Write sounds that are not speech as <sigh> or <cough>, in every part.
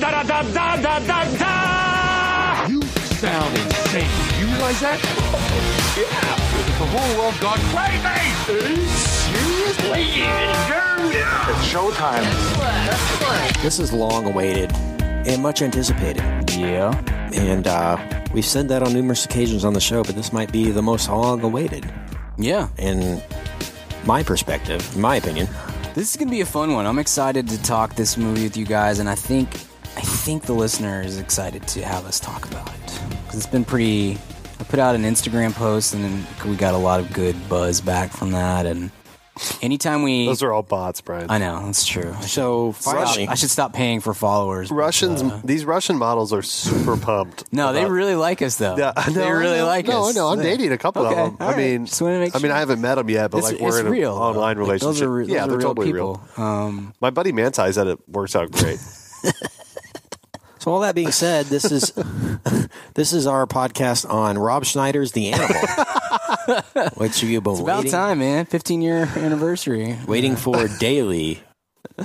da da da da da da da. You sound insane. You realize that? Yeah. The whole world gone crazy. Seriously? It's showtime. This is long awaited and much anticipated. Yeah. And uh, we've said that on numerous occasions on the show, but this might be the most long awaited. Yeah. In my perspective, in my opinion. This is gonna be a fun one. I'm excited to talk this movie with you guys, and I think think the listener is excited to have us talk about it because it's been pretty. I put out an Instagram post, and then we got a lot of good buzz back from that. And anytime we, Those are all bots, Brian. I know that's true. So finally, I should stop paying for followers. but, Russians, uh, these Russian models are super pumped. no, they really like us though. Yeah, I know, they really know. like no, us. I know. I'm dating a couple Okay, of them. all I mean, Just wanna make I mean. I haven't met them yet, but It's- like we're in an real, though. online Like, relationship. those are re- yeah, those they're are real totally people. real. Um, My buddy Manti said it works out great. <laughs> So all that being said, this is <laughs> this is our podcast on Rob Schneider's The Animal, <laughs> which you've been it's about waiting, time, man. 15 year anniversary. waiting for <laughs> daily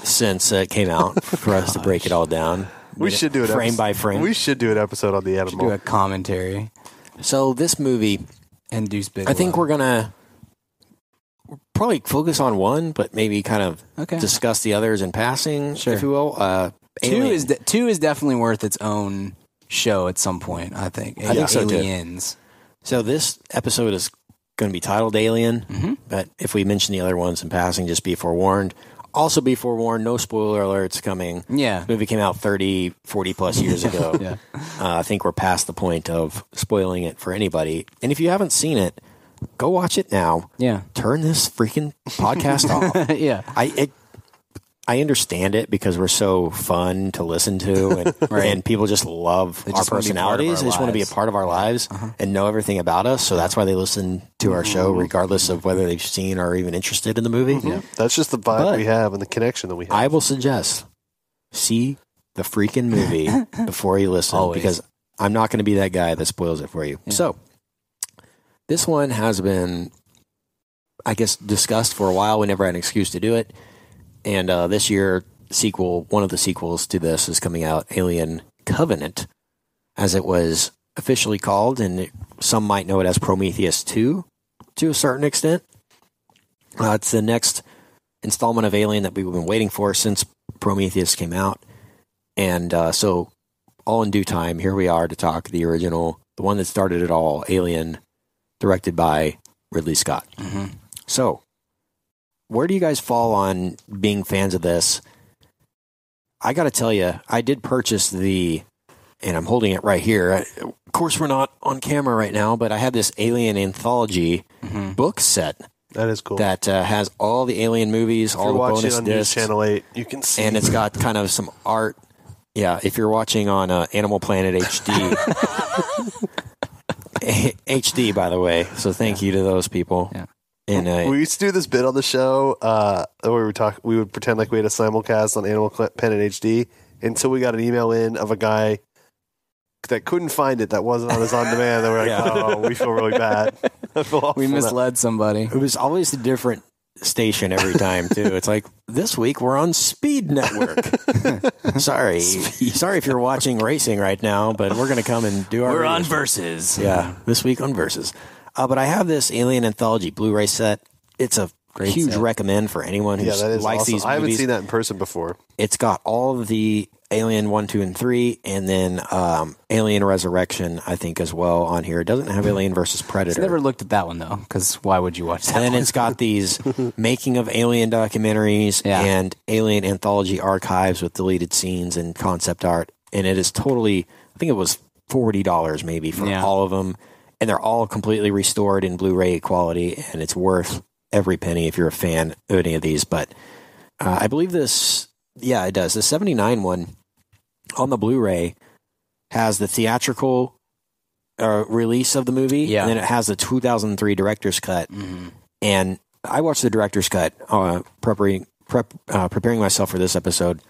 since it came out for us to break it all down. we should do it frame by frame. We should do an episode on the animal. Do a commentary so this movie, and Deuce Big. I think we're gonna probably focus on one, but maybe kind of Okay. discuss the others in passing, Sure. if you will. Uh, two Alien. is de- two is definitely worth its own show at some point. I think. I think so, too. So this episode is going to be titled Alien, Mm-hmm. but if we mention the other ones in passing, just be forewarned. Also be forewarned, no spoiler alerts coming. Yeah. This movie came out 30, 40 plus years ago. <laughs> Yeah. uh, I think we're past the point of spoiling it for anybody. And if you haven't seen it, go watch it now. Yeah. Turn this freaking podcast <laughs> off. yeah. I it, I understand it because we're so fun to listen to, <laughs> and, and people just love They our just wanna be part of personalities. our they just want to be a. Uh-huh. part of our lives and know everything about us. So that's why they listen to our show, Mm-hmm. regardless of whether they've seen or even interested in the movie. Yeah. That's just the vibe But- we have and the connection that we have. I will suggest see the freaking movie <laughs> before you listen Always. because I'm not going to be that guy that spoils it for you. So this one has been, I guess, discussed for a while. We never had an excuse to do it, and uh, this year, sequel, one of the sequels to this is coming out, Alien Covenant, as it was officially called, and it, some might know it as Prometheus Two, to a certain extent. Uh, it's the next installment of Alien that we've been waiting for since Prometheus came out. And uh, so, all in due time, here we are to talk the original, the one that started it all, Alien, directed by Ridley Scott. Mhm. So, where do you guys fall on being fans of this? I got to tell you, I did purchase the, and I'm holding it right here. Of course, we're not on camera right now, but I have this Alien anthology Mm-hmm. book set that is cool. that uh, has all the Alien movies, if all the watching bonus on News discs, Channel 8, you can see. and it's got kind of some art. Yeah, if you're watching on uh, Animal Planet HD, HD <laughs> by the way. So thank you to those people. Yeah. And uh, we used to do this bit on the show uh, where we would talk. We would pretend like we had a simulcast on Animal Cl- Planet HD until we got an email in of a guy that couldn't find it that wasn't on his on demand. They were like, <laughs> Yeah. "Oh, we feel really bad. Feel <laughs> We now." misled somebody. it was always a different station every time too. It's like this week we're on Speed Network. <laughs> sorry, sorry if you're watching racing right now, but we're going to come and do our. We're on reviews. verses. Yeah, this week on Versus. Uh, but I have this Alien Anthology Blu-ray set. It's a Great huge set. recommend for anyone who Yeah, likes awesome. these I haven't movies. seen that in person before. It's got all of the Alien one, two, and three, and then um, Alien Resurrection, I think, as well on here. It doesn't have Alien versus Predator. I've never looked at that one though, because why would you watch that? and then one? it's got these <laughs> making of Alien documentaries Yeah. and Alien anthology archives with deleted scenes and concept art. And it is totally, I think it was forty dollars maybe for Yeah. all of them, and they're all completely restored in Blu-ray quality, and it's worth every penny if you're a fan of any of these. But uh, I believe this, yeah, it does. The '79 one on the Blu-ray has the theatrical uh, release of the movie, Yeah. and then it has the 2003 director's cut. Mhm. And I watched the director's cut, uh, preparing, prep, uh, preparing myself for this episode.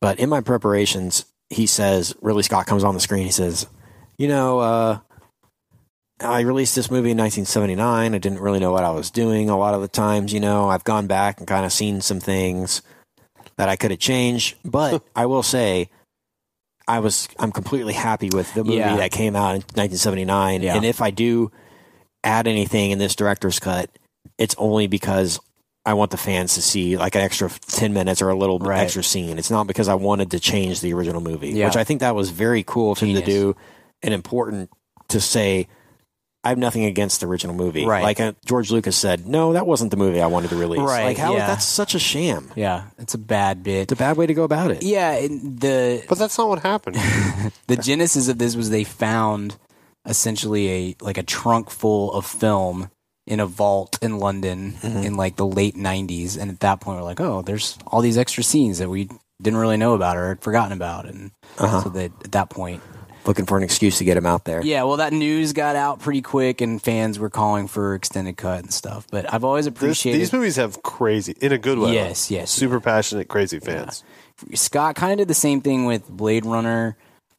But in my preparations, he says, Ridley Scott comes on the screen. He says, You know, uh, I released this movie in 1979. I didn't really know what I was doing a lot of the times. You know, I've gone back and kind of seen some things that I could have changed. But <laughs> I will say, I was I'm completely happy with the movie Yeah. that came out in 1979. Yeah. And if I do add anything in this director's cut, it's only because I want the fans to see like an extra 10 minutes or a little Right. extra scene. It's not because I wanted to change the original movie, Yeah. which I think that was very cool of him to do and important to say. I have nothing against the original movie. Right. Like uh, George Lucas said, no, that wasn't the movie I wanted to release. Right, Like how yeah. that's such a sham. Yeah, it's a bad bit. It's a bad way to go about it. Yeah, and the But that's not what happened. <laughs> the genesis of this was they found essentially a like a trunk full of film in a vault in London Mm-hmm. in like the late 90s and at that point we're like oh there's all these extra scenes that we didn't really know about or had forgotten about and Uh-huh. so that at that point Looking for an excuse to get him out there. yeah well that news got out pretty quick and fans were calling for extended cut and stuff but I've always This, appreciated these movies have crazy, in a good way. Yes, yes. Super passionate, crazy fans. Scott kind of did the same thing with Blade Runner.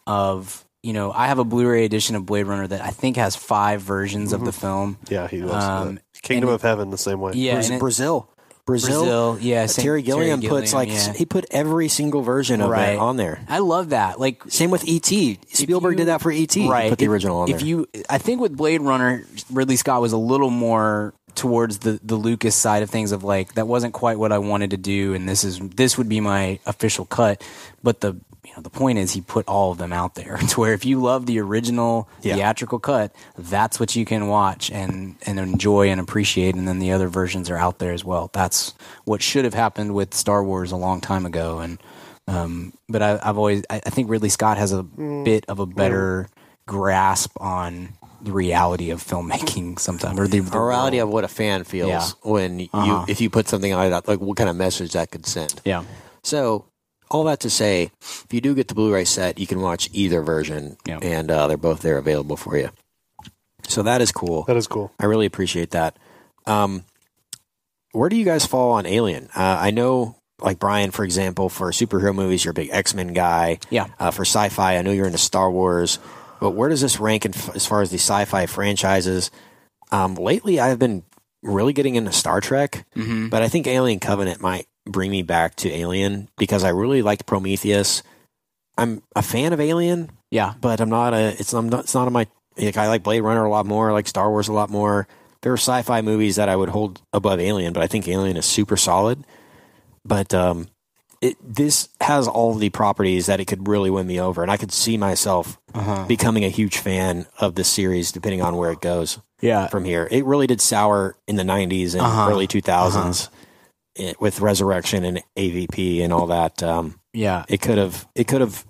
Of you know, I have a Blu-ray edition of Blade Runner that I think has five versions of the film. Yeah, he loves Um, that. Kingdom and- of Heaven the same way. Yeah, Braz- and it- Brazil. Brazil. Brazil, yeah, Uh, same- Terry Gilliam Terry puts like yeah. he put every single version of Right. it on there. I love that. Like Same with ET. Spielberg you- did that for ET. He right? put the If- original on if there. you, I think with Blade Runner, Ridley Scott was a little more towards the the Lucas side of things. Of like that wasn't quite what I wanted to do, and this is this would be my official cut. But the you know the point is he put all of them out there <laughs> to where if you love the original Yeah. theatrical cut, that's what you can watch and and enjoy and appreciate, and then the other versions are out there as well. That's what should have happened with Star Wars a long time ago, and. Um, but I, I've always, I, I think Ridley Scott has a bit of a better grasp on the reality of filmmaking sometimes, or the, the Morality world. of what a fan feels Yeah. when you Uh-huh. if you put something like that, like what kind of message that could send. yeah, So all that to say, if you do get the Blu-ray set, you can watch either version, Yeah. and uh, they're both there available for you. So that is cool. That is cool. I really appreciate that. Um, where do you guys fall on Alien? Uh, I know, like Brian, for example, for superhero movies, you're a big X Men guy. Yeah. Uh, for sci-fi, I know you're into Star Wars, but where does this rank in, as far as the sci-fi franchises? Um, lately, I've been really getting into Star Trek, Mm-hmm. but I think Alien Covenant might bring me back to Alien because I really liked Prometheus. I'm a fan of Alien, yeah, but I'm not a. It's I'm not. It's not on my. Like, I like Blade Runner a lot more. I like Star Wars a lot more. There are sci-fi movies that I would hold above Alien, but I think Alien is super solid. But um, it this has all the properties that it could really win me over, and I could see myself Uh-huh. becoming a huge fan of this series, depending on where it goes yeah, from here. It really did sour in the '90s and Uh-huh. early 2000s it, with Resurrection and AVP and all that. Um, yeah. it could have it could have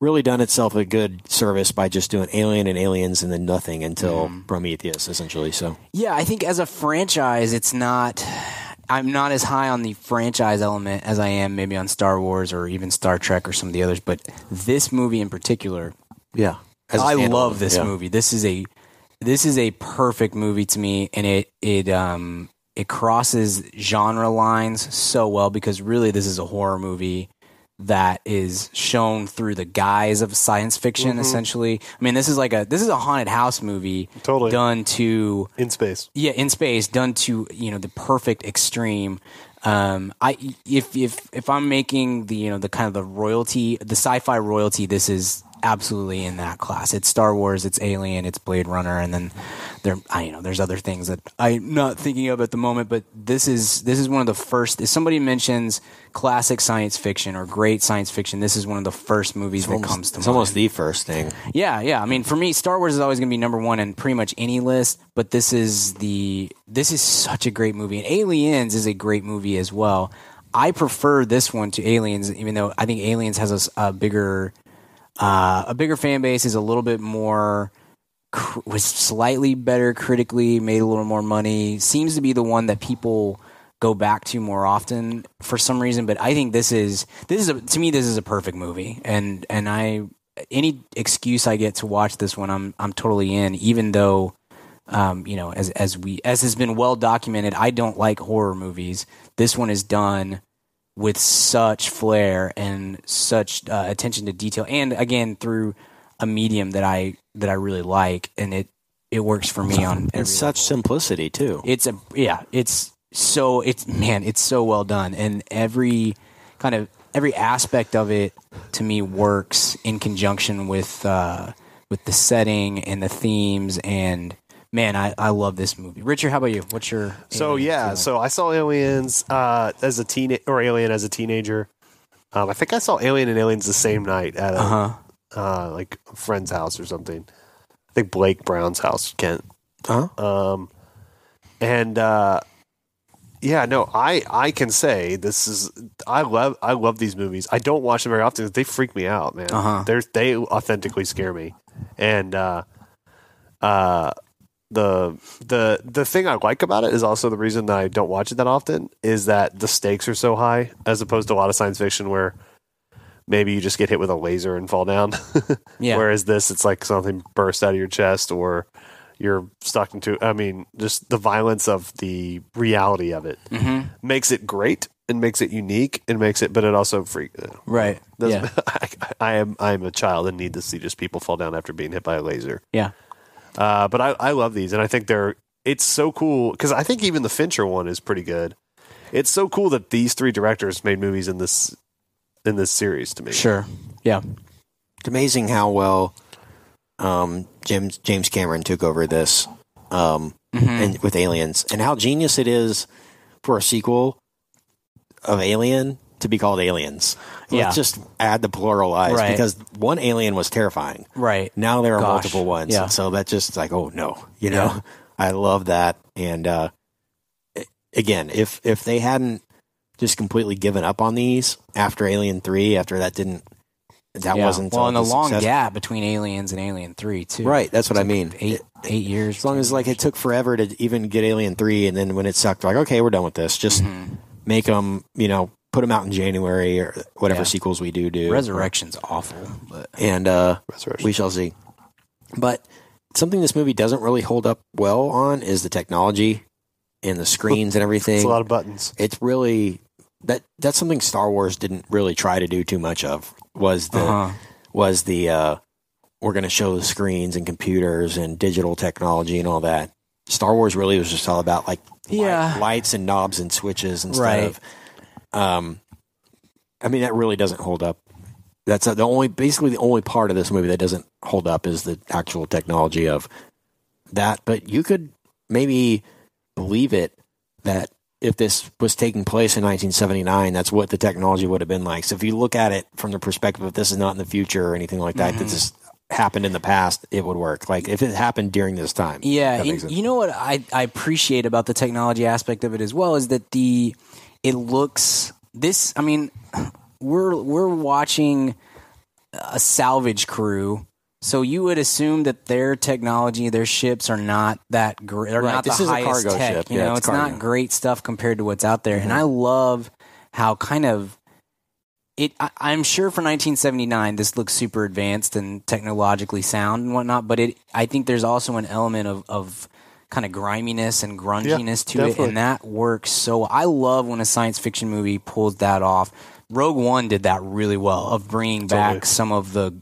really done itself a good service by just doing Alien and Aliens and then nothing until Mm. Prometheus, essentially. So Yeah, I think as a franchise, it's not. I'm not as high on the franchise element as I am maybe on Star Wars or even Star Trek or some of the others. But this movie in particular, yeah, I love this yeah. movie. This is a this is a perfect movie to me, and it it um it crosses genre lines so well because really this is a horror movie that is shown through the guise of science fiction Mm-hmm. essentially i mean this is like a this is a haunted house movie Totally. done to In space. yeah in space done to you know the perfect extreme um i if if if i'm making the you know the kind of the royalty the sci-fi royalty this is absolutely in that class it's star wars it's alien it's blade runner and then there i you know there's other things that i'm not thinking of at the moment but this is this is one of the first if somebody mentions classic science fiction or great science fiction this is one of the first movies that Almost- comes to it's mind almost the first thing. yeah, yeah. I mean, for me, Star Wars is always going to be number one in pretty much any list. But this is the this is such a great movie, and Aliens is a great movie as well. I prefer this one to Aliens, even though I think Aliens has a bigger uh, a bigger fan base, is a little bit more was slightly better critically, made a little more money. Seems to be the one that people go back to more often for some reason. But I think this is this is a, to me this is a perfect movie, and and I any excuse I get to watch this one, I'm I'm totally in, even though. Um, you know, as as we as has been well documented, I don't like horror movies. This one is done with such flair and such uh, attention to detail, and again through a medium that I that I really like, and it it works for me on And such level. simplicity too. It's a yeah, it's so it's man, it's so well done, and every kind of every aspect of it to me works in conjunction with uh, with the setting and the themes and man, I, I love this movie. Richard, how about you? What's your So yeah, feeling? so I saw Aliens uh, as a teen or Alien as a teenager. Um, I think I saw Alien and Aliens the same night at a uh-huh. uh, like a friend's house or something. I think Blake Brown's house, Kent. Huh? Um, and uh, yeah, no, I I can say this is I love I love these movies. I don't watch them very often. They freak me out, man. Uh-huh. They're, they authentically scare me. And uh, uh, the the the thing I like about it is also the reason that I don't watch it that often is that the stakes are so high as opposed to a lot of science fiction where maybe you just get hit with a laser and fall down. <laughs> Yeah. Whereas this, it's like something burst out of your chest or you're stuck into. I mean, just the violence of the reality of it Mhm. makes it great and makes it unique and makes it, but it also freak. Right. doesn't- Yeah. <laughs> I, I am I am a child and need to see just people fall down after being hit by a laser. Yeah. Uh, but I, I love these, and I think they're it's so cool because I think even the Fincher one is pretty good. It's so cool that these three directors made movies in this in this series to me. Sure. Yeah. It's amazing how well um, James James Cameron took over this um, and with Aliens, and how genius it is for a sequel of Alien to be called Aliens. Yeah. Let's just add the plural eyes Right. because one alien was terrifying. Right. Now there are Gosh. multiple ones, Yeah. and so that just like oh no, you know. Yeah. I love that, and uh, again, if if they hadn't just completely given up on these after Alien Three, after that didn't that yeah. wasn't well, and the long successful- gap between Aliens and Alien Three too. Right, that's what I mean. Eight eight years. As long as like it took forever to even get Alien Three, and then when it sucked, like okay, we're done with this. Just Mm-hmm. make them, you know, put them out in January or whatever Yeah. sequels we do do. Resurrection's awful, but and uh, Resurrection. we shall see. But something this movie doesn't really hold up well on is the technology and the screens and everything. <laughs> It's a lot of buttons. it's really that that's something Star Wars didn't really try to do too much of. Was the Uh-huh. was the uh, we're going to show the screens and computers and digital technology and all that. Star Wars really was just all about like li- Yeah. lights and knobs and switches instead Right. of. Um, I mean that really doesn't hold up. That's the only basically the only part of this movie that doesn't hold up is the actual technology of that. But you could maybe believe it that if this was taking place in 1979, that's what the technology would have been like. So if you look at it from the perspective of this is not in the future or anything like that, Mm-hmm. that this happened in the past, it would work. Like if it happened during this time. Yeah, that and makes sense. you know what I, I appreciate about the technology aspect of it as well is that the it looks this. I mean, we're we're watching a salvage crew, so you would assume that their technology, their ships are not that great. They're Right, not this the is a highest cargo tech. ship. You Yeah, know, it's it's. Mm-hmm. not great stuff compared to what's out there. And I love how kind of it I, i'm sure for 1979 this looks super advanced and technologically sound and whatnot but it i think there's also an element of, of kind of griminess and grunginess to it and that works so i love when a science fiction movie pulls that off rogue one did that really well of bringing back some of the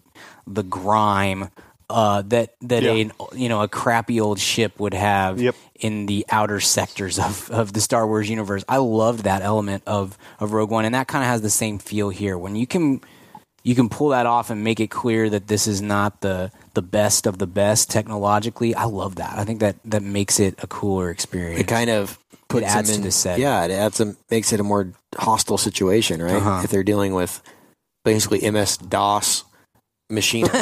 the grime uh, that that Yeah. a you know a crappy old ship would have Yep. in the outer sectors of, of the Star Wars universe. I loved that element of, of Rogue One, and that kind of has the same feel here. When you can you can pull that off and make it clear that this is not the the best of the best technologically. I love that. I think that that makes it a cooler experience. it kind of puts them in the set. Yeah, it adds them, makes it a more hostile situation, right? Uh-huh. If they're dealing with basically MS DOS machinery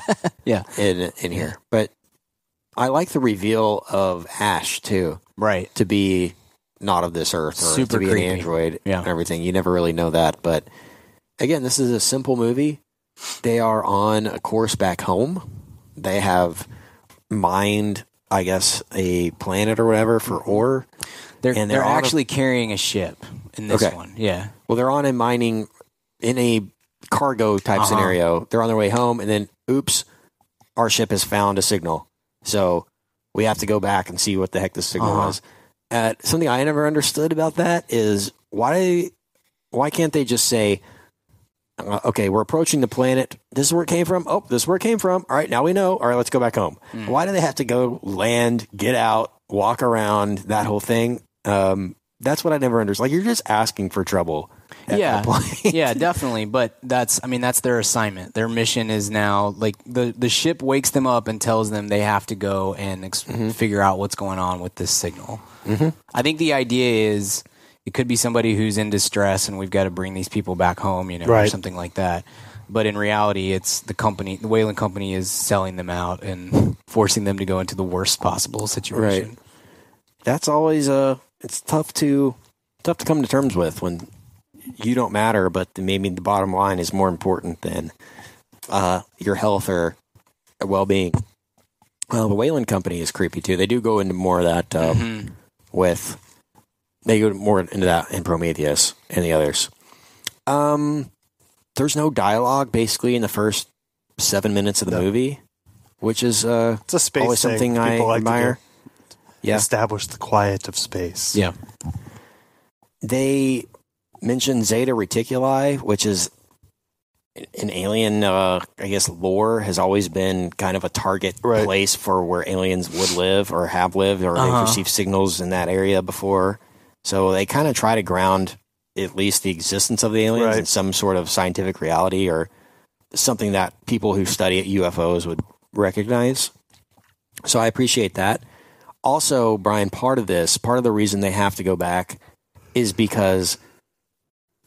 <laughs> yeah, in in here, but I like the reveal of Ash too. right. to be not of this earth or Super to be creepy. an android Yeah. and everything. You never really know that. But again, this is a simple movie. They are on a course back home. They have mined, I guess, a planet or whatever for ore. They're And they're, they're on a- actually carrying a ship in this Okay. one. Yeah, Well, they're on a mining in a cargo type Uh-huh. scenario. They're on their way home, and then oops, our ship has found a signal. So we have to go back and see what the heck the signal Uh-huh. was. Uh, something I never understood about that is why why can't they just say, uh, okay, we're approaching the planet. This is where it came from. Oh, this is where it came from. All right, now we know. All right, let's go back home. Hmm. Why do they have to go land, get out, walk around that whole thing? Um, that's what I never understood. Like you're just asking for trouble at yeah, that <laughs> point. yeah, definitely. But that's, I mean, that's their assignment. Their mission is now like the the ship wakes them up and tells them they have to go and ex- Mm-hmm. figure out what's going on with this signal. Mm-hmm. I think the idea is it could be somebody who's in distress and we've got to bring these people back home, you know, or something like that. But in reality, it's the company, the Weyland company, is selling them out and <laughs> forcing them to go into the worst possible situation. Right. That's always uh it's tough to tough to come to terms with when you don't matter, but maybe the bottom line is more important than uh, your health or well being. Well, the Weyland Company is creepy too. They do go into more of that um, with. They go more into that in Prometheus and the others. Um, there's no dialogue basically in the first seven minutes of the No. movie, which is uh, It's a space always thing something I like admire. Yeah, Establish the quiet of space. Yeah. they mention Zeta Reticuli, which is an alien, uh, I guess, lore has always been kind of a target Right. place for where aliens would live or have lived, or Uh-huh. they've received signals in that area before. So they kind of try to ground at least the existence of the aliens Right. in some sort of scientific reality or something that people who study UFOs would recognize. So I appreciate that. Also, Brian, part of this, part of the reason they have to go back is because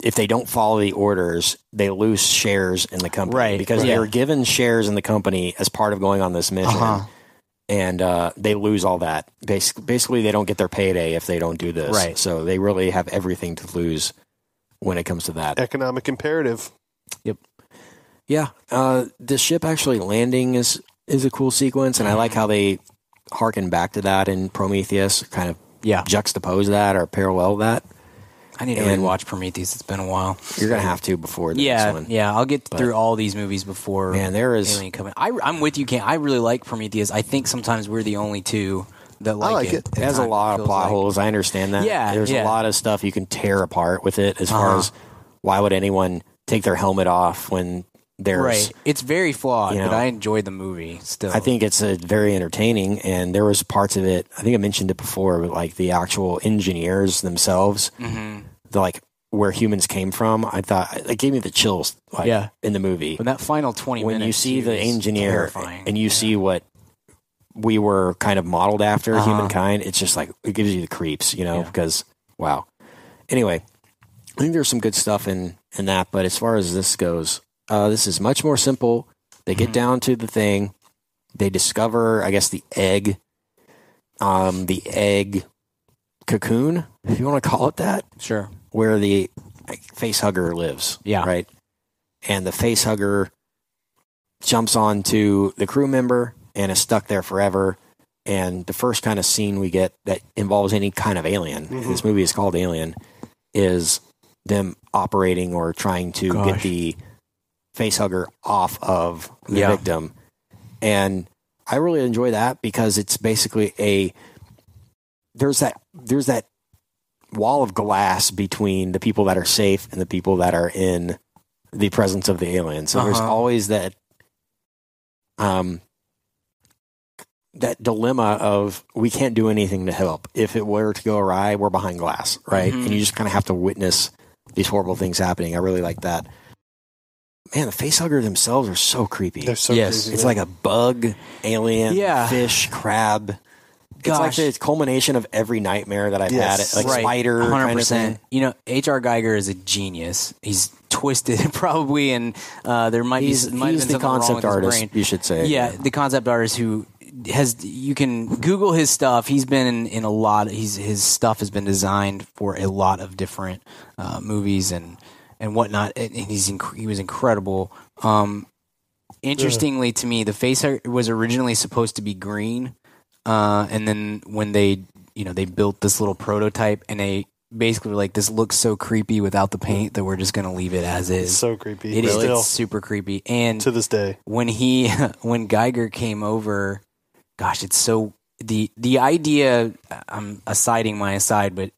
if they don't follow the orders, they lose shares in the company. Right, Because right. they were given shares in the company as part of going on this mission. Uh-huh. And uh, they lose all that. Basically, basically, they don't get their payday if they don't do this. Right. So they really have everything to lose when it comes to that. Economic imperative. Yep. Yeah, uh, the ship actually landing is is a cool sequence, and I like how they harken back to that in Prometheus, kind of Yeah. juxtapose that or parallel that. I need to And- rewatch Prometheus. It's been a while. You're gonna have to before the Yeah, next one. yeah. I'll get through all these movies before Man, there is Alien coming. I, I'm with you, Ken. I really like Prometheus. I think sometimes we're the only two that like, like it. it. it has a lot of plot like. holes. I understand that. Yeah, there's yeah. a lot of stuff you can tear apart with it. As far Uh-huh. as why would anyone take their helmet off when there's Right. It's very flawed, You but. I enjoyed the movie still. I think it's a very entertaining, and there was parts of it. I think I mentioned it before, but like the actual engineers themselves, hmm the like where humans came from. I thought it gave me the chills. Like, Yeah. in the movie When that final 20 when minutes. you see the engineer terrifying. and you Yeah. see what we were kind of modeled after Uh-huh. humankind, it's just like it gives you the creeps, you know, Yeah. because wow. Anyway, I think there's some good stuff in in that, but as far as this goes, uh, this is much more simple. They get Mhm. down to the thing, they discover, I guess, the egg, um, the egg cocoon, if you want to call it that, Sure. Where the face hugger lives. Yeah. Right. And the face hugger jumps onto the crew member and is stuck there forever. And the first kind of scene we get that involves any kind of alien, Mhm. this movie is called Alien, is them operating or trying to get the face hugger off of the Yeah. victim. And I really enjoy that because it's basically a there's that there's that wall of glass between the people that are safe and the people that are in the presence of the alien. So there's Uh-huh. always that um that dilemma of we can't do anything to help. If it were to go awry, we're behind glass, right? Mhm. And you just kind of have to witness these horrible things happening. I really like that. Man, the facehugger themselves are so creepy. They're so Yes. crazy. It's like a bug, alien, Yeah. fish, crab. It's like Gosh. the culmination of every nightmare that I've Yes. had. Like Right. spider, kind of 100%. You know, H.R. Giger is a genius. He's twisted <laughs> probably, and uh, there might He's, be might been the concept artist, you should say. yeah, the concept artist who has you can Google his stuff. He's been in, in a lot. He's his stuff has been designed for a lot of different uh, movies and and whatnot. And he's inc- he was incredible. Um, interestingly to me, the face was originally supposed to be green, uh, and then when they you know they built this little prototype and they basically were like this looks so creepy without the paint that we're just going to leave it as It's is. so creepy. It is Still, it's super creepy and to this day. when he <laughs> when Giger came over, gosh, it's so the the idea. I'm assiding my aside, but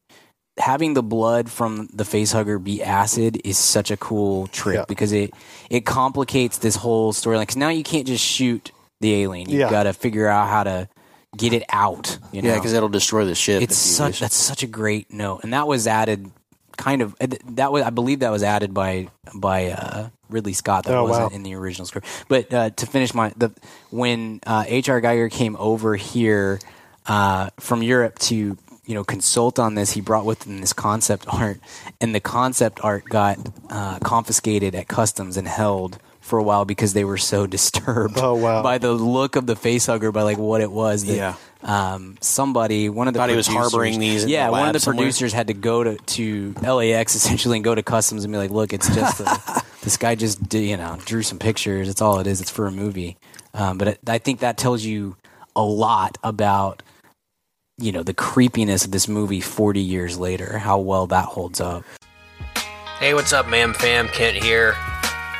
having the blood from the face hugger be acid is such a cool trick Yeah. because it it complicates this whole storyline. Because now you can't just shoot the alien; you've Yeah. got to figure out how to get it out. You know? Yeah, because it'll destroy the ship. it's such that's such a great note, and that was added kind of that was I believe that was added by by uh, Ridley Scott. That Oh, wasn't wow. in the original script. But uh, to finish my the when uh, H.R. Giger came over here uh, from Europe to you know consult on this, he brought with him this concept <laughs> art, and the concept art got uh, confiscated at customs and held. For a while, because they were so <laughs> disturbed Oh, wow. by the look of the facehugger, by like what it was. That, Yeah. um, somebody, one of the Thought he was producers- harboring these Yeah, the one of the somewhere? producers had to go to, to LAX <laughs> essentially and go to customs and be like, "Look, it's just a, <laughs> this guy just did, you know drew some pictures. It's all it is. It's for a movie." Um, but it, I think that tells you a lot about you know the creepiness of this movie 40 years later, how well that holds up. Hey, what's up, ma'am fam? Kent here.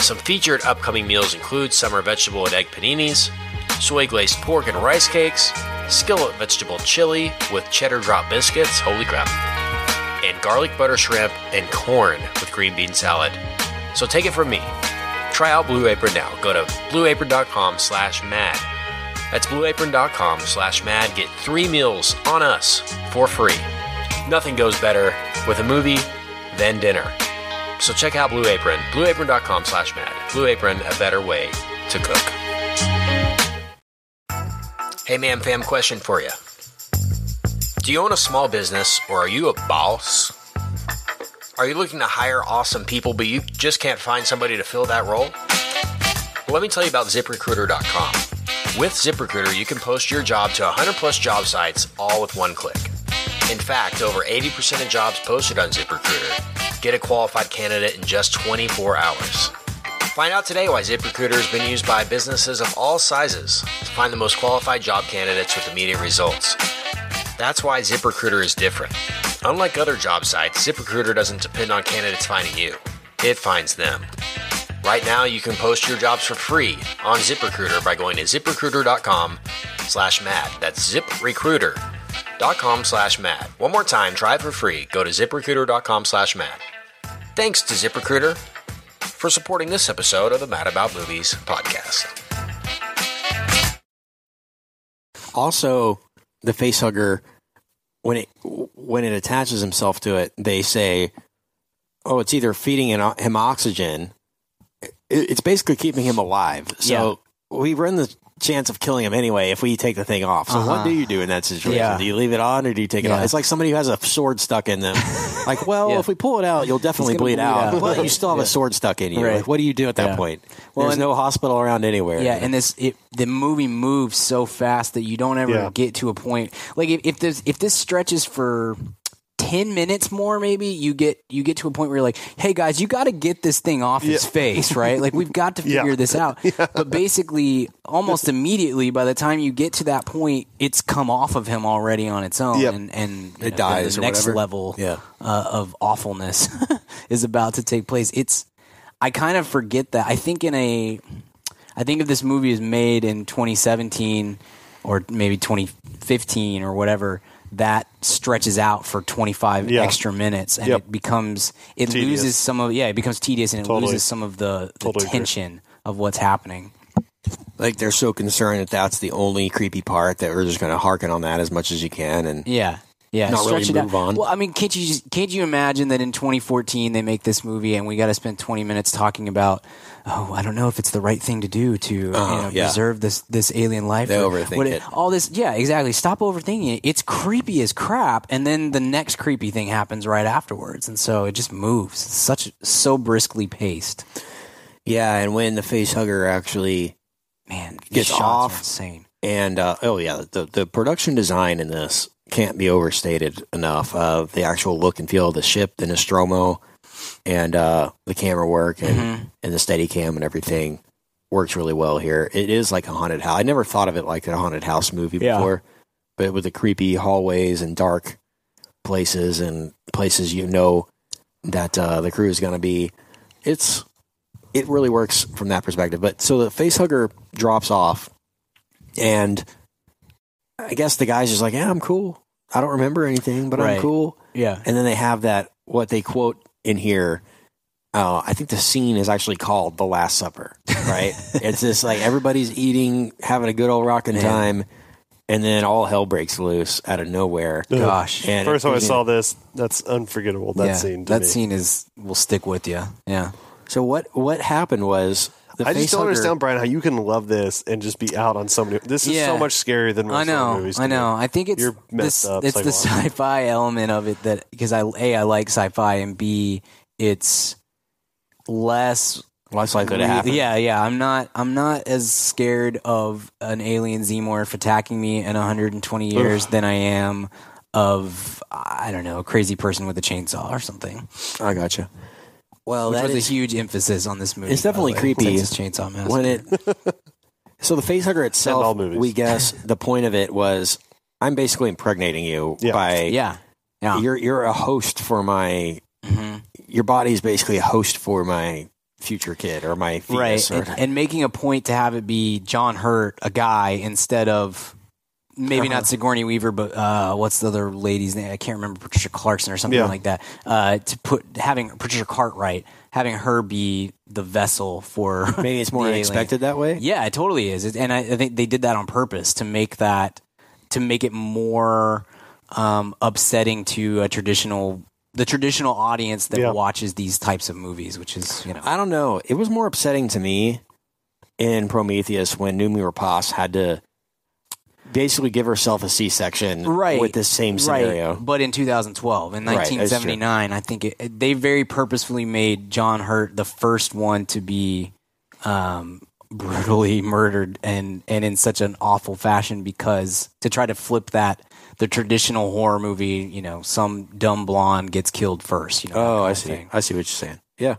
Some featured upcoming meals include summer vegetable and egg paninis, soy glazed pork and rice cakes, skillet vegetable chili with cheddar drop biscuits, holy crap, and garlic butter shrimp and corn with green bean salad. So take it from me. Try out Blue Apron now. Go to blueapron.com slash mad. That's blueapron.com slash mad. Get three meals on us for free. Nothing goes better with a movie than dinner. So check out Blue Apron, blueapron.com slash mad. Blue Apron, a better way to cook. Hey man, fam, question for you. Do you own a small business or are you a boss? Are you looking to hire awesome people but you just can't find somebody to fill that role? Well, let me tell you about ziprecruiter.com. With ZipRecruiter, you can post your job to 100 plus job sites all with one click. In fact, over 80% of jobs posted on ZipRecruiter get a qualified candidate in just 24 hours. Find out today why ZipRecruiter has been used by businesses of all sizes to find the most qualified job candidates with immediate results. That's why ZipRecruiter is different. Unlike other job sites, ZipRecruiter doesn't depend on candidates finding you. It finds them. Right now, you can post your jobs for free on ZipRecruiter by going to ziprecruiter.com slash mad. That's ziprecruiter.com slash mad. One more time, try it for free. Go to ziprecruiter.com slash mad. Thanks to ZipRecruiter for supporting this episode of the Mad About Movies podcast. Also, the facehugger, when it when it attaches himself to it, they say, "Oh, it's either feeding him him oxygen. It's basically keeping him alive." So we run the chance of killing him anyway if we take the thing off. So what Uh-huh. do you do in that situation? Yeah. Do you leave it on or do you take it Yeah. off? It's like somebody who has a sword stuck in them. <laughs> like, well, Yeah. if we pull it out, you'll definitely bleed, bleed out, out. but you still have a sword stuck in you. Right. Like, what do you do at that point? Well, There's and- no hospital around anywhere. Yeah, and this it, the movie moves so fast that you don't ever get to a point like if, if this if this stretches for 10 minutes more maybe you get you get to a point where you're like hey guys you got to get this thing off his face right like we've got to <laughs> Yeah. figure this out <laughs> but basically almost immediately by the time you get to that point it's come off of him already on its own Yep. and and you It dies the or next whatever. level Yeah. uh, of awfulness <laughs> is about to take place it's I kind of forget that I think in a I think if this movie is made in 2017 or maybe 2015 or whatever, that stretches out for 25 Yeah. extra minutes and Yep. it becomes it Tedious. loses some of yeah it becomes tedious and it Totally. loses some of the, the Totally agree. tension of what's happening. like they're so concerned that that's the only creepy part that we're just going to harken on that as much as you can and Yeah. Yeah, Not really it move out. on. Well, I mean, can't you just, can't you imagine that in 2014 they make this movie and we got to spend 20 minutes talking about, oh, I don't know if it's the right thing to do to Uh-huh, know, yeah. preserve this this alien life. They or overthink what it. All this, yeah, exactly. Stop overthinking it. It's creepy as crap, and then the next creepy thing happens right afterwards, and so it just moves. It's such so briskly paced. yeah and when the face hugger actually Man, Gets off. insane. and uh, oh yeah the, the production design in this can't be overstated enough uh, the actual look and feel of the ship the nostromo and uh, the camera work and, Mm-hmm. and the steady cam and everything works really well here it is like a haunted house i never thought of it like a haunted house movie Yeah. before but with the creepy hallways and dark places and places you know that uh, the crew is going to be. It's it really works from that perspective. But so the face hugger drops off, and I guess the guy's just like, "Yeah, I'm cool. I don't remember anything, but Right. I'm cool." Yeah. And then they have that what they quote in here. Uh, I think the scene is actually called "The Last Supper." Right? <laughs> it's just like everybody's eating, having a good old rocking Man. time, and then all hell breaks loose out of nowhere. Gosh. And First time I saw this, that's unforgettable. That yeah. scene. To that me. scene is will stick with you. Yeah. So what what happened was the I just don't hugger- understand, Brian, how you can love this and just be out on so many. This is Yeah. so much scarier than most I know, movies. to I me. know. I think it's You're messed this, up it's the sci-fi element of it that because I a I like sci-fi and b it's less less likely to happen. Yeah, yeah. I'm not I'm not as scared of an alien xenomorph attacking me in 120 years than I am of I don't know a crazy person with a chainsaw or something. I gotcha. Well, Which that was is a huge emphasis on this movie. It's definitely creepy Texas Chainsaw Massacre. when it. <laughs> So the face hugger itself, we guess <laughs> the point of it was, I'm basically impregnating you Yeah. by yeah, yeah. you're you're a host for my Mhm. your is basically a host for my future kid or my right fetus or, and, and making a point to have it be john hurt a guy instead of maybe Uh-huh. not sigourney weaver but uh, what's the other lady's name i can't remember patricia clarkson or something Yeah. like that uh, to put having patricia cartwright having her be the vessel for <laughs> maybe it's <laughs> more unexpected that way. yeah it totally is It- and I, I think they did that on purpose to make that to make it more um, upsetting to a traditional the traditional audience that Yeah. watches these types of movies which is you know I don't know. It was more upsetting to me in Prometheus when Noomi Rapace had to basically give herself a C-section right with the same scenario. Right. But in 2012, in Right, 1979, I think it, they very purposefully made John Hurt the first one to be um, brutally <laughs> murdered and and in such an awful fashion because to try to flip that the traditional horror movie, you know, some dumb blonde gets killed first. You know. Oh, I see. thing. I see what you're saying. Yeah,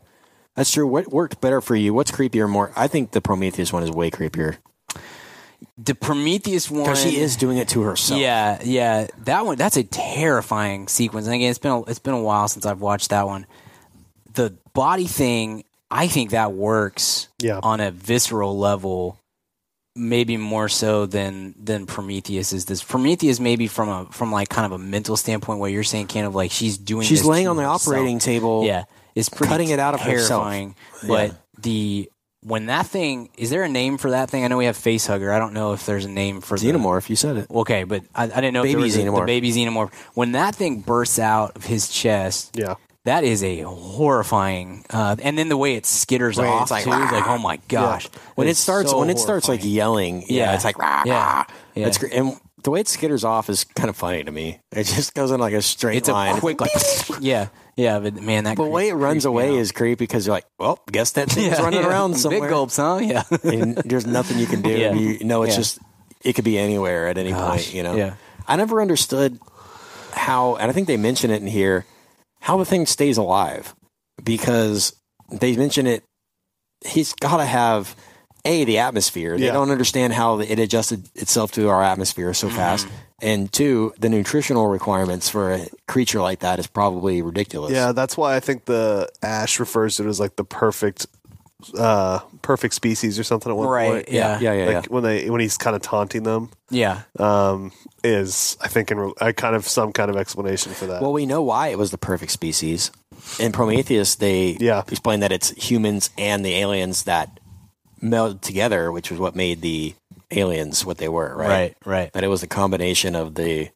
that's true. What worked better for you? What's creepier? More? I think the Prometheus one is way creepier The Prometheus one. because she is doing it to herself. Yeah, yeah, that one. That's a terrifying sequence. And again, it's been a, it's been a while since I've watched that one. The body thing, I think that works Yeah. on a visceral level, maybe more so than than Prometheus is. This Prometheus maybe from a from like kind of a mental standpoint, what you're saying, kind of like she's doing. she's this laying to on the herself. operating table. Yeah, it's cutting it out of herself. terrifying. But the when that thing is there a name for that thing? I know we have face hugger. I don't know if there's a name for the- Xenomorph. You said it. Okay, but I, I didn't know if there was a- the baby xenomorph. When that thing bursts out of his chest, Yeah. that is a horrifying. Uh, and then the way it skitters Right, off it's like, too, like oh my gosh! When it starts, so when it starts like yelling, yeah, Yeah. it's like rah, Yeah. rah. Yeah. It's great. And the way it skitters off is kind of funny to me. It just goes in like a straight it's line. a quick like <laughs> yeah, yeah. But man, that the way it runs away is creepy because you're like, well, guess that thing's Yeah, running yeah. around somewhere. Big gulps, huh? Yeah. and there's nothing you can do. Yeah. You know, it's just it could be anywhere at any Gosh, point. You know, yeah. I never understood how, and I think they mention it in here, how the thing stays alive because they mention it. He's got to have a the atmosphere. They don't understand how it adjusted itself to our atmosphere so mm-hmm. fast. And two, the nutritional requirements for a creature like that is probably ridiculous. Yeah, that's why I think the Ash refers to it as like the perfect, uh, perfect species or something at one Right, point. yeah. yeah, yeah, like yeah. when they when he's kind of taunting them, yeah. um, is I think in re- I kind of some kind of explanation for that. Well, we know why it was the perfect species. In Prometheus, they Yeah. explain that it's humans and the aliens that melded together, which was what made the aliens what they were, right? Right. Right. That it was a combination of the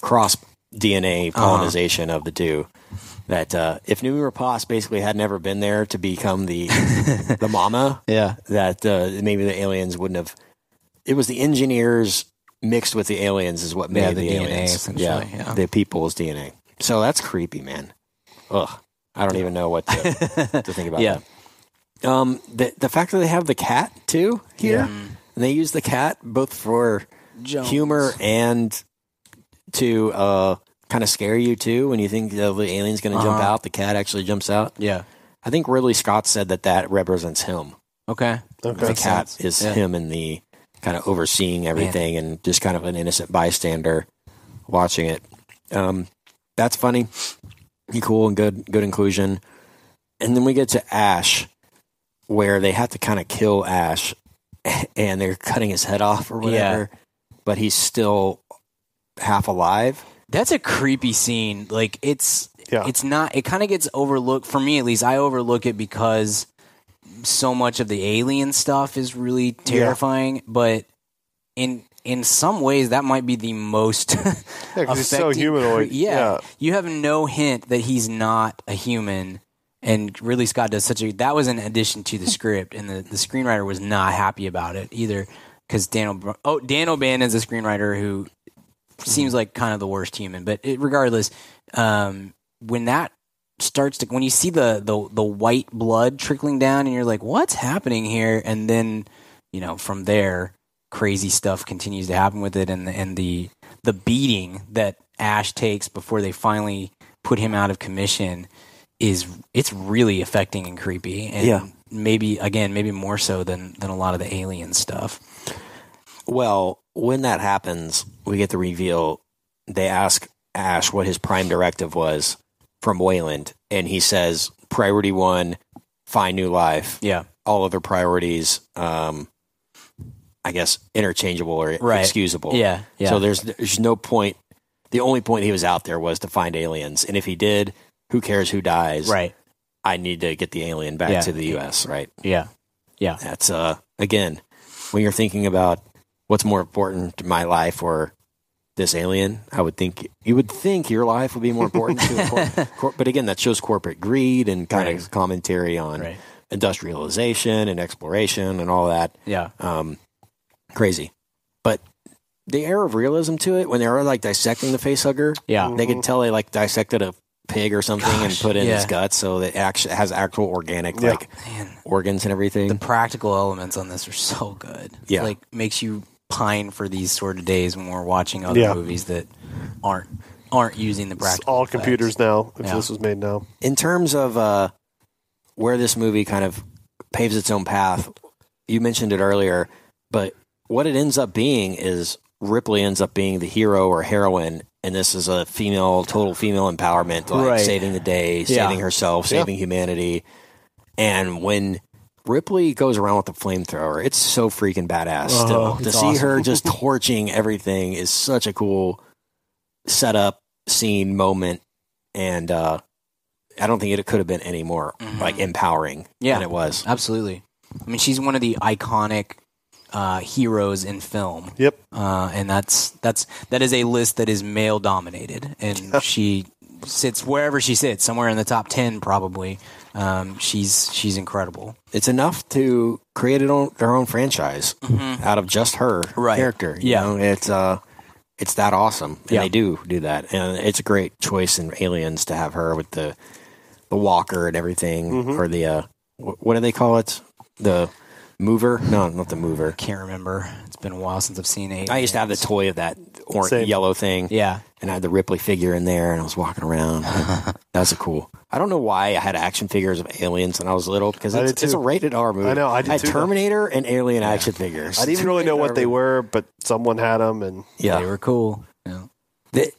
cross DNA Uh-huh. colonization of the two. That uh, if Noomi Rapace basically had never been there to become the <laughs> the mama, Yeah. that uh, maybe the aliens wouldn't have. It was the engineers mixed with the aliens is what made Yeah, the, the DNA aliens. essentially, yeah. the people's DNA. So that's creepy, man. Ugh, I don't even know what to, <laughs> to think about. Yeah. that. Um, the the fact that they have the cat too here, Yeah. And they use the cat both for Jones. humor and to uh kind of scare you too when you think the alien's going to jump Uh-huh. out. The cat actually jumps out. Yeah. I think Ridley Scott said that that represents him Okay. okay. the cat sense. is Yeah. him in the kind of overseeing everything and just kind of an innocent bystander watching it. Um, that's funny. cool and good good inclusion. And then we get to Ash, where they have to kind of kill Ash, <laughs> and they're cutting his head off or whatever, but he's still half alive. That's a creepy scene. Like it's Yeah. it's not it kind of gets overlooked for me at least. I overlook it because so much of the alien stuff is really terrifying, but in in some ways that might be the most <laughs> most 'cause he's so humanoid. <laughs> yeah. Yeah. You have no hint that he's not a human. And really Scott does such a that was an addition to the script, and the, the screenwriter was not happy about it either because Dan oh Dan O'Bannon is a screenwriter who seems like kind of the worst human. But it, regardless, um, when that starts to when you see the, the the white blood trickling down, and you're like, "What's happening here?" And then you know from there, crazy stuff continues to happen with it, and and the the beating that Ash takes before they finally put him out of commission is it's really affecting and creepy and Yeah. maybe again maybe more so than than a lot of the alien stuff Well, when that happens, we get the reveal. They ask Ash what his prime directive was from Weyland, and he says, "Priority one, find new life. yeah All other priorities, um, I guess, interchangeable or Right. excusable. yeah yeah So there's there's no point. The only point he was out there was to find aliens, and if he did, who cares who dies? right I need to get the alien back Yeah. to the U.S. Right. yeah yeah That's uh again when you're thinking about what's more important to my life or this alien, I would think you would think your life would be more important to <laughs> cor- but again that shows corporate greed and kind Right. of commentary on Right. industrialization and exploration and all that. yeah Um crazy. But the air of realism to it when they were like dissecting the face hugger, yeah they could tell they like dissected a pig or something and Gosh, put in his yeah. guts so that it actually has actual organic Yeah. like Man, organs and everything. the practical elements on this are so good. Yeah. like makes you pine for these sort of days when we're watching other Yeah. movies that aren't aren't using the It's practical. all effects. computers now. If Yeah. this was made now, in terms of uh, where this movie kind of paves its own path, you mentioned it earlier, but what it ends up being is Ripley ends up being the hero or heroine, and this is a female, total female empowerment, like Right. saving the day, Yeah. saving herself, Yeah. saving humanity. And when Ripley goes around with the flamethrower, it's so freaking badass. Uh-huh. Still, to see her just <laughs> torching everything is such a cool setup, scene, moment, and uh, I don't think it could have been any more like empowering Mm-hmm. Yeah. than it was. Absolutely. I mean, she's one of the iconic uh, heroes in film. Yep. Uh, and that's that's that is a list that is male dominated, and she sits wherever she sits, somewhere in the top ten probably. Um, she's she's incredible. It's enough to create it own, their own franchise out of just her Mm-hmm. Right. character. You Yeah. know, it's uh, it's that awesome, and Yeah. they do do that, and it's a great choice in Aliens to have her with the the walker and everything, Mm-hmm. or the uh, wh- what do they call it? The mover? No, not the mover. Can't remember. It's been a while since I've seen it. I used to have the toy of that orange Same. yellow thing. Yeah. and I had the Ripley figure in there, and I was walking around. <laughs> that was a cool. I don't know why I had action figures of aliens when I was little because I it's, it's a rated R movie. I know, I did had too, though. Terminator and Alien action figures. I didn't even really know what they were, but someone had them, and Yeah, They were cool. Yeah. The-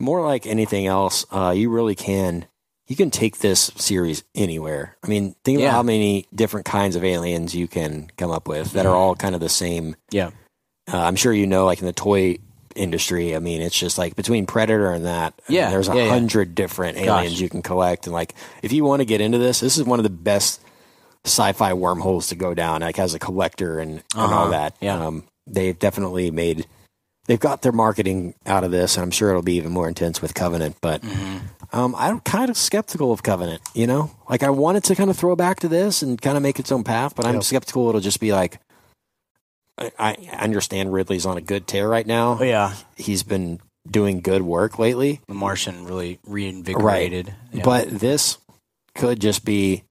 more like anything else, uh, you really can. You can take this series anywhere. I mean, think Yeah. about how many different kinds of aliens you can come up with that are all kind of the same. Yeah. Uh, I'm sure you know, like in the toy industry. I mean, it's just like between Predator and that. I mean, Yeah, there's a yeah, yeah. hundred different aliens Gosh. you can collect, and like if you want to get into this, this is one of the best sci-fi wormholes to go down. Like as a collector and, and all Uh-huh, that. yeah. Um, they've definitely made. They've got their marketing out of this, and I'm sure it'll be even more intense with Covenant. But Mm-hmm. Um, I'm kind of skeptical of Covenant. You know, like I wanted to kind of throw back to this and kind of make its own path, but I'm Yeah. skeptical it'll just be like. I, I understand Ridley's on a good tear right now. Oh yeah. He's been doing good work lately, The Martian really reinvigorated. Yeah. but this could just be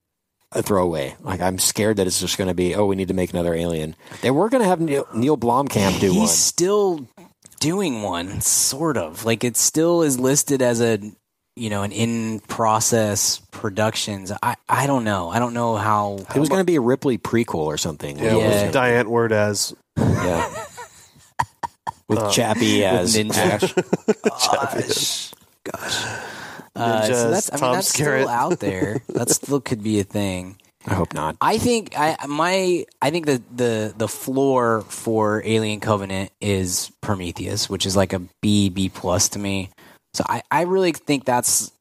a throwaway. Like I'm scared that it's just going to be, oh, we need to make another Alien. They were going to have Neil, Neill Blomkamp do he's one. He's still doing one, sort of. Like it still is listed as a you know an in process productions. I I don't know. I don't know how. It was going to be a Ripley prequel or something. yeah, Yeah. <laughs> with Die Antwoord as Yeah. With Chappie as Ninja. Ash. <laughs> Gosh, gosh. Uh, so that's I mean Tom that's Skerritt. still out <laughs> there. that still could be a thing. I hope not. I think I my I think the the the floor for Alien Covenant is Prometheus, which is like a B B plus to me. So I I really think that's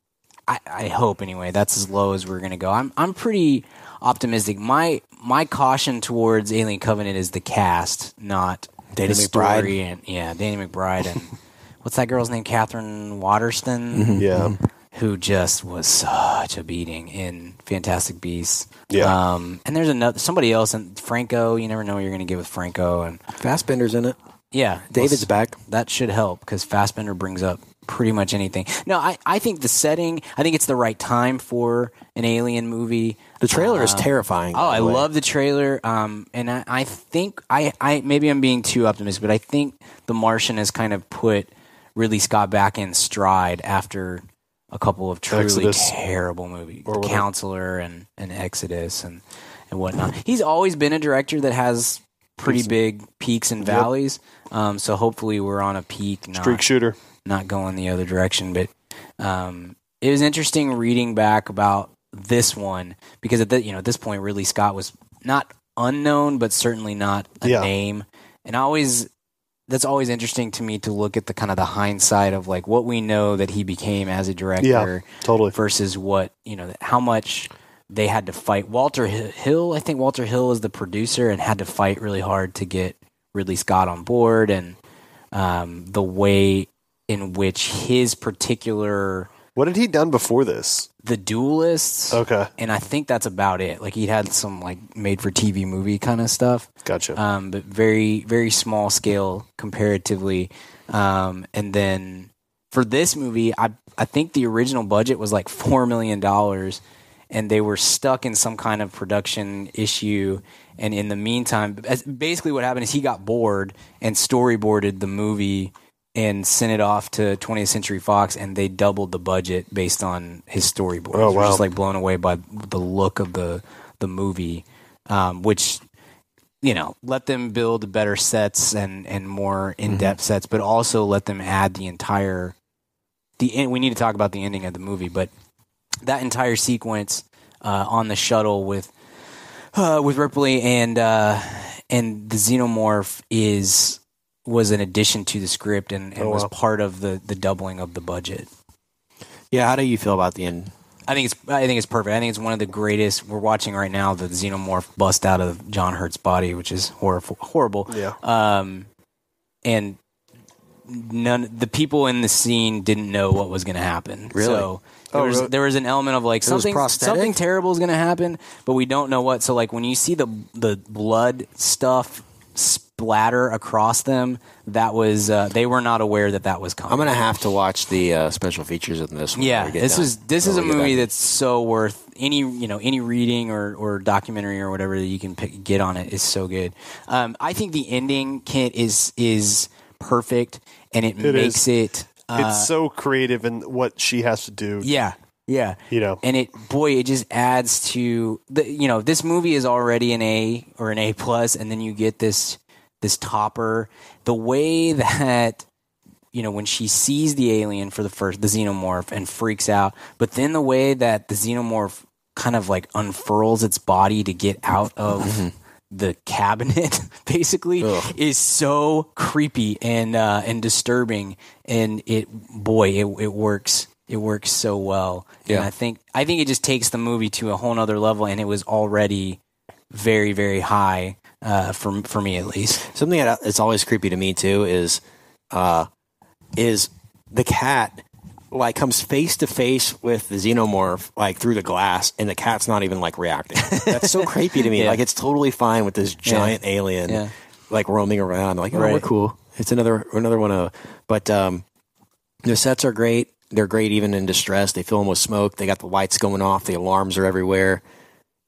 I, I hope anyway that's as low as we're gonna go. I'm I'm pretty optimistic. My my caution towards Alien Covenant is the cast, not Danny the McBride? and yeah, Danny McBride and <laughs> what's that girl's name? Katherine Waterston Yeah. who just was such a beating in Fantastic Beasts. Yeah. Um, and there's another somebody else, and Franco. You never know what you're going to get with Franco, and Fassbender's in it. yeah, David's well, back. That should help because Fastbender brings up pretty much anything. No, I, I think the setting. I think it's the right time for an alien movie. The trailer is Um, terrifying. Oh, I way. love the trailer. Um, and I, I think I, I maybe I'm being too optimistic, but I think The Martian has kind of put Ridley Scott back in stride after a couple of truly Exodus. terrible movies, Or whatever. Counselor and, and Exodus and and whatnot. He's always been a director that has pretty big peaks and valleys. Um, so hopefully we're on a peak, not Streak shooter. Not going the other direction. But um, it was interesting reading back about this one because at the, you know at this point, Ridley Scott was not unknown, but certainly not a Yeah. name. And I always that's always interesting to me to look at the kind of the hindsight of like what we know that he became as a director Yeah, totally. versus what you know how much they had to fight. Walter Hill, I think Walter Hill is the producer and had to fight really hard to get Ridley Scott on board, and um, the way in which his particular What had he done before this? the duelists Okay. and i think that's about it like he'd had some like made for tv movie kind of stuff Gotcha. um, but very very small scale comparatively. Um, and then for this movie, I I think the original budget was like four million dollars, and they were stuck in some kind of production issue. And in the meantime, basically what happened is he got bored and storyboarded the movie and sent it off to 20th Century Fox, and they doubled the budget based on his storyboard. Oh, We're wow. Just like blown away by the look of the the movie, um, which you know, let them build better sets and and more in depth sets, but also let them add the entire the end. We need to talk about the ending of the movie, but that entire sequence uh, on the shuttle with uh, with Ripley and uh, and the xenomorph is was an addition to the script and, and Oh, was part of the the doubling of the budget. Yeah, how do you feel about the end? I think it's I think it's perfect. I think it's one of the greatest. We're watching right now the xenomorph bust out of John Hurt's body, which is horrible. Horrible. Yeah. Um, and none the people in the scene didn't know what was going to happen. Really? So there Oh, was really? there was an element of like something something terrible is going to happen, but we don't know what. So like when you see the the blood stuff splatter across them, that was uh, they were not aware that that was coming. I'm gonna have to watch the uh, special features in this one. Yeah, when we get this done. is this is a When we get movie back. that's so worth any you know any reading or, or documentary or whatever that you can pick, get on it is so good. Um, I think the ending Kent is is perfect and it, It makes it. Uh, it's so creative in what she has to do. yeah, yeah, You know. and it boy it just adds to the you know this movie is already an A or an A plus, and then you get this this topper. The way <laughs> that you know when she sees the alien for the first the xenomorph and freaks out, but then the way that the xenomorph kind of like unfurls its body to get out of. The cabinet <laughs> basically Ugh. is so creepy and uh, and disturbing, and it boy it it works it works so well. And Yeah. I think I think it just takes the movie to a whole nother level, and it was already very very high uh, for for me at least. Something that it's always creepy to me too is, uh, is the cat like comes face to face with the xenomorph like through the glass, and the cat's not even like reacting. <laughs> That's so creepy to me. Yeah. Like it's totally fine with this giant alien Yeah. like roaming around. Like oh, Right. we're cool. It's another another one of. But um, the sets are great. They're great even in distress. They fill them with smoke. They got the lights going off. The alarms are everywhere.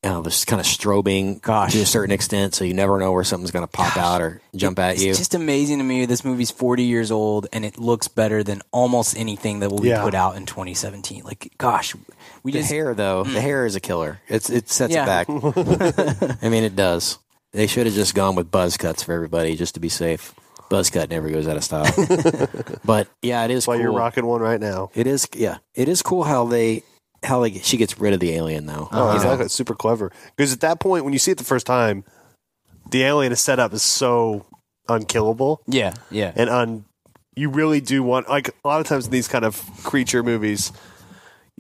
You know, there's kind of strobing Gosh. to a certain extent, so you never know where something's going to pop out or jump at you. It's just amazing to me. This movie's 40 years old and it looks better than almost anything that will be Yeah. put out in 2017. Like, gosh, we the just hair, though, the mm. hair is a killer. It's it sets Yeah. it back. <laughs> I mean, it does. They should have just gone with buzz cuts for everybody just to be safe. Buzz cut never goes out of style. <laughs> but yeah, it is. While cool. you're rocking one right now. It is. Yeah, it is cool how they how they she gets rid of the alien though. Oh, know? exactly. It's super clever. Because at that point, when you see it the first time, the alien is set up is so unkillable Yeah, yeah. and un. You really do want like a lot of times in these kind of creature movies,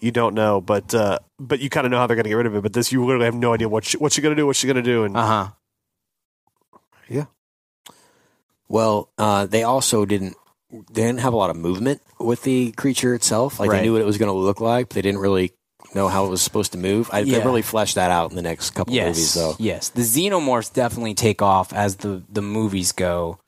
you don't know, but uh, but you kind of know how they're going to get rid of it. But this, you literally have no idea what she, what's she going to do, what she's going to do, and Uh huh. Well, uh, they also didn't they didn't have a lot of movement with the creature itself. Like Right. they knew what it was going to look like, but they didn't really know how it was supposed to move. I, They Yeah. really fleshed that out in the next couple Yes, movies, though. yes. The xenomorphs definitely take off as the the movies go,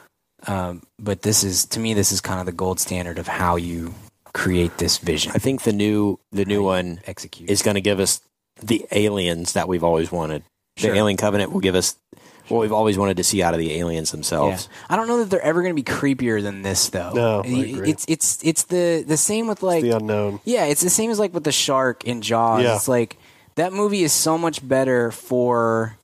um, but this is to me this is kind of the gold standard of how you create this vision, I think the new the new one execute. is going to give us the aliens that we've always wanted. Sure. The Alien Covenant will give us what we've always wanted to see out of the aliens Yeah. themselves. I don't know that they're ever going to be creepier than this, though. No, it's it's it's the the same with like the unknown. Yeah, it's the same as like with the shark in Jaws. Yeah. It's like that movie is so much better for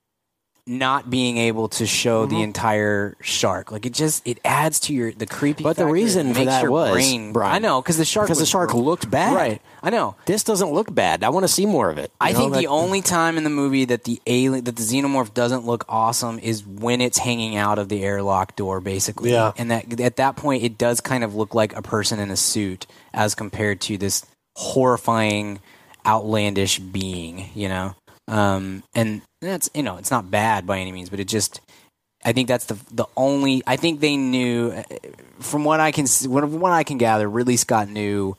not being able to show Mm-hmm. the entire shark. Like it just it adds to your the creepy. But the reason for that was, brain, Brian, I know because the shark Because the shark looked bad. right. I know. This doesn't look bad. I want to see more of it. I know, think the only time in the movie that the alien that the xenomorph doesn't look awesome is when it's hanging out of the airlock door, basically. Yeah. And that at that point it does kind of look like a person in a suit as compared to this horrifying, outlandish being, you know? Um, and that's you know, it's not bad by any means, but it just I think that's the the only I think they knew uh, from what I can from what I can gather, Ridley Scott knew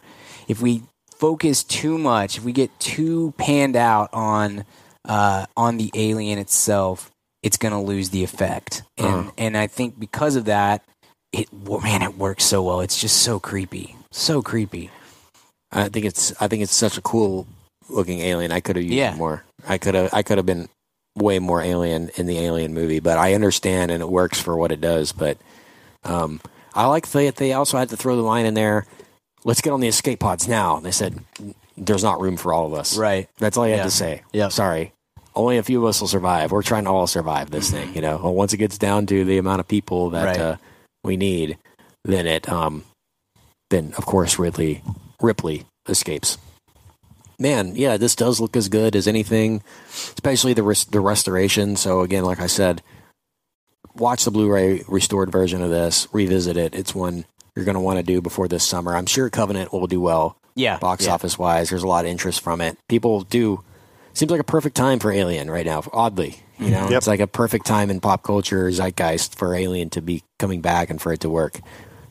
if we focus too much, if we get too panned out on uh, on the alien itself, it's going to lose the effect. And and I think because of that, it man, it works so well. It's just so creepy, so creepy. I think it's I think it's such a cool looking alien. I could have used Yeah. more. I could have I could have been way more alien in the alien movie, but I understand and it works for what it does. But um, I like that they also had to throw the line in there. Let's get on the escape pods now. They said there's not room for all of us. Right. That's all you Yeah. had to say. Yep. Sorry. Only a few of us will survive. We're trying to all survive this thing, you know. Well, once it gets down to the amount of people that Right. uh, we need, then it um then of course Ridley Ripley escapes. Man, yeah, this does look as good as anything, especially the res- the restoration. So again, like I said, watch the Blu-ray restored version of this, revisit it. It's one you're going to want to do before this summer. I'm sure Covenant will do well Yeah, box yeah. office wise. There's a lot of interest from it. People do. Seems like a perfect time for Alien right now. Oddly, you mm-hmm. know, Yep. it's like a perfect time in pop culture zeitgeist for Alien to be coming back and for it to work.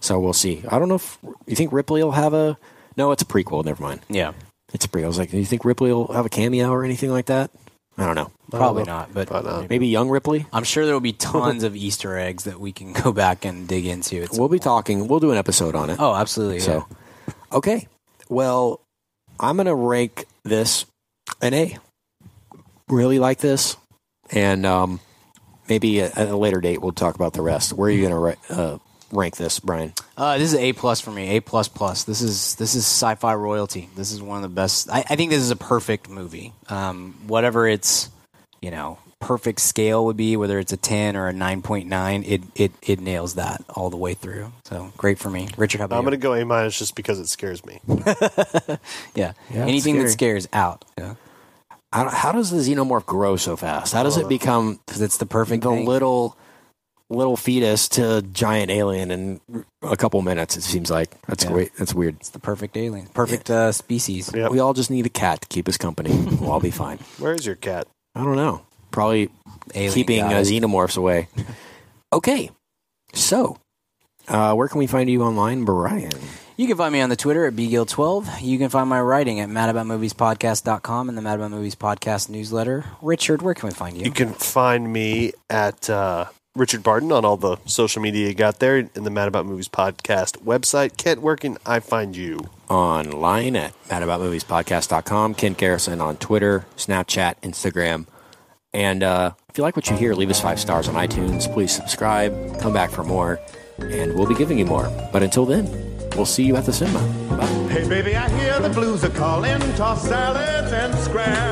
So we'll see. I don't know if you think Ripley will have a. No, it's a prequel. Never mind. Yeah, It's a prequel. I was like, do you think Ripley will have a cameo or anything like that? I don't know. probably know. not, but But, uh, Maybe young Ripley. I'm sure there will be <laughs> tons of Easter eggs that we can go back and dig into. It's, We'll be talking. We'll do an episode on it. oh, absolutely. yeah. So, okay. Well, I'm going to rank this an A. Really like this. And um, maybe at a later date, we'll talk about the rest. Where are you going to uh, rank this, Brian? Uh, this is A plus for me. A plus plus. This is this is sci-fi royalty. This is one of the best. I, I think this is a perfect movie. Um, whatever its you know perfect scale would be, whether it's a ten or a nine point nine, it it it nails that all the way through. So great for me, Richard. How about I'm going to go A minus just because it scares me. <laughs> yeah. Yeah, anything that scares out. Yeah, How, how does the xenomorph grow so fast? How does it become because it's the perfect the thing. little little fetus to giant alien in a couple minutes? It seems like that's Yeah. great. That's weird. It's the perfect alien, perfect uh, species. Yep. We all just need a cat to keep us company. we'll all be <laughs> fine. Where is your cat? I don't know. Probably Alien keeping uh, xenomorphs away. <laughs> okay, so uh, where can we find you online, Brian? You can find me on the Twitter at bgill12. You can find my writing at madaboutmoviespodcast.com and the Mad About Movies podcast newsletter. Richard, where can we find you? You can find me at uh, Richard Barton on all the social media you got there in the Mad About Movies podcast website. Kent, where can I find you? Online at madaboutmoviespodcast.com. Ken Garrison on Twitter, Snapchat, Instagram. And uh, if you like what you hear, leave us five stars on iTunes. Please subscribe. Come back for more, and we'll be giving you more. But until then, we'll see you at the cinema. Bye. Hey, baby, I hear the blues are calling. Toss salads and scrambled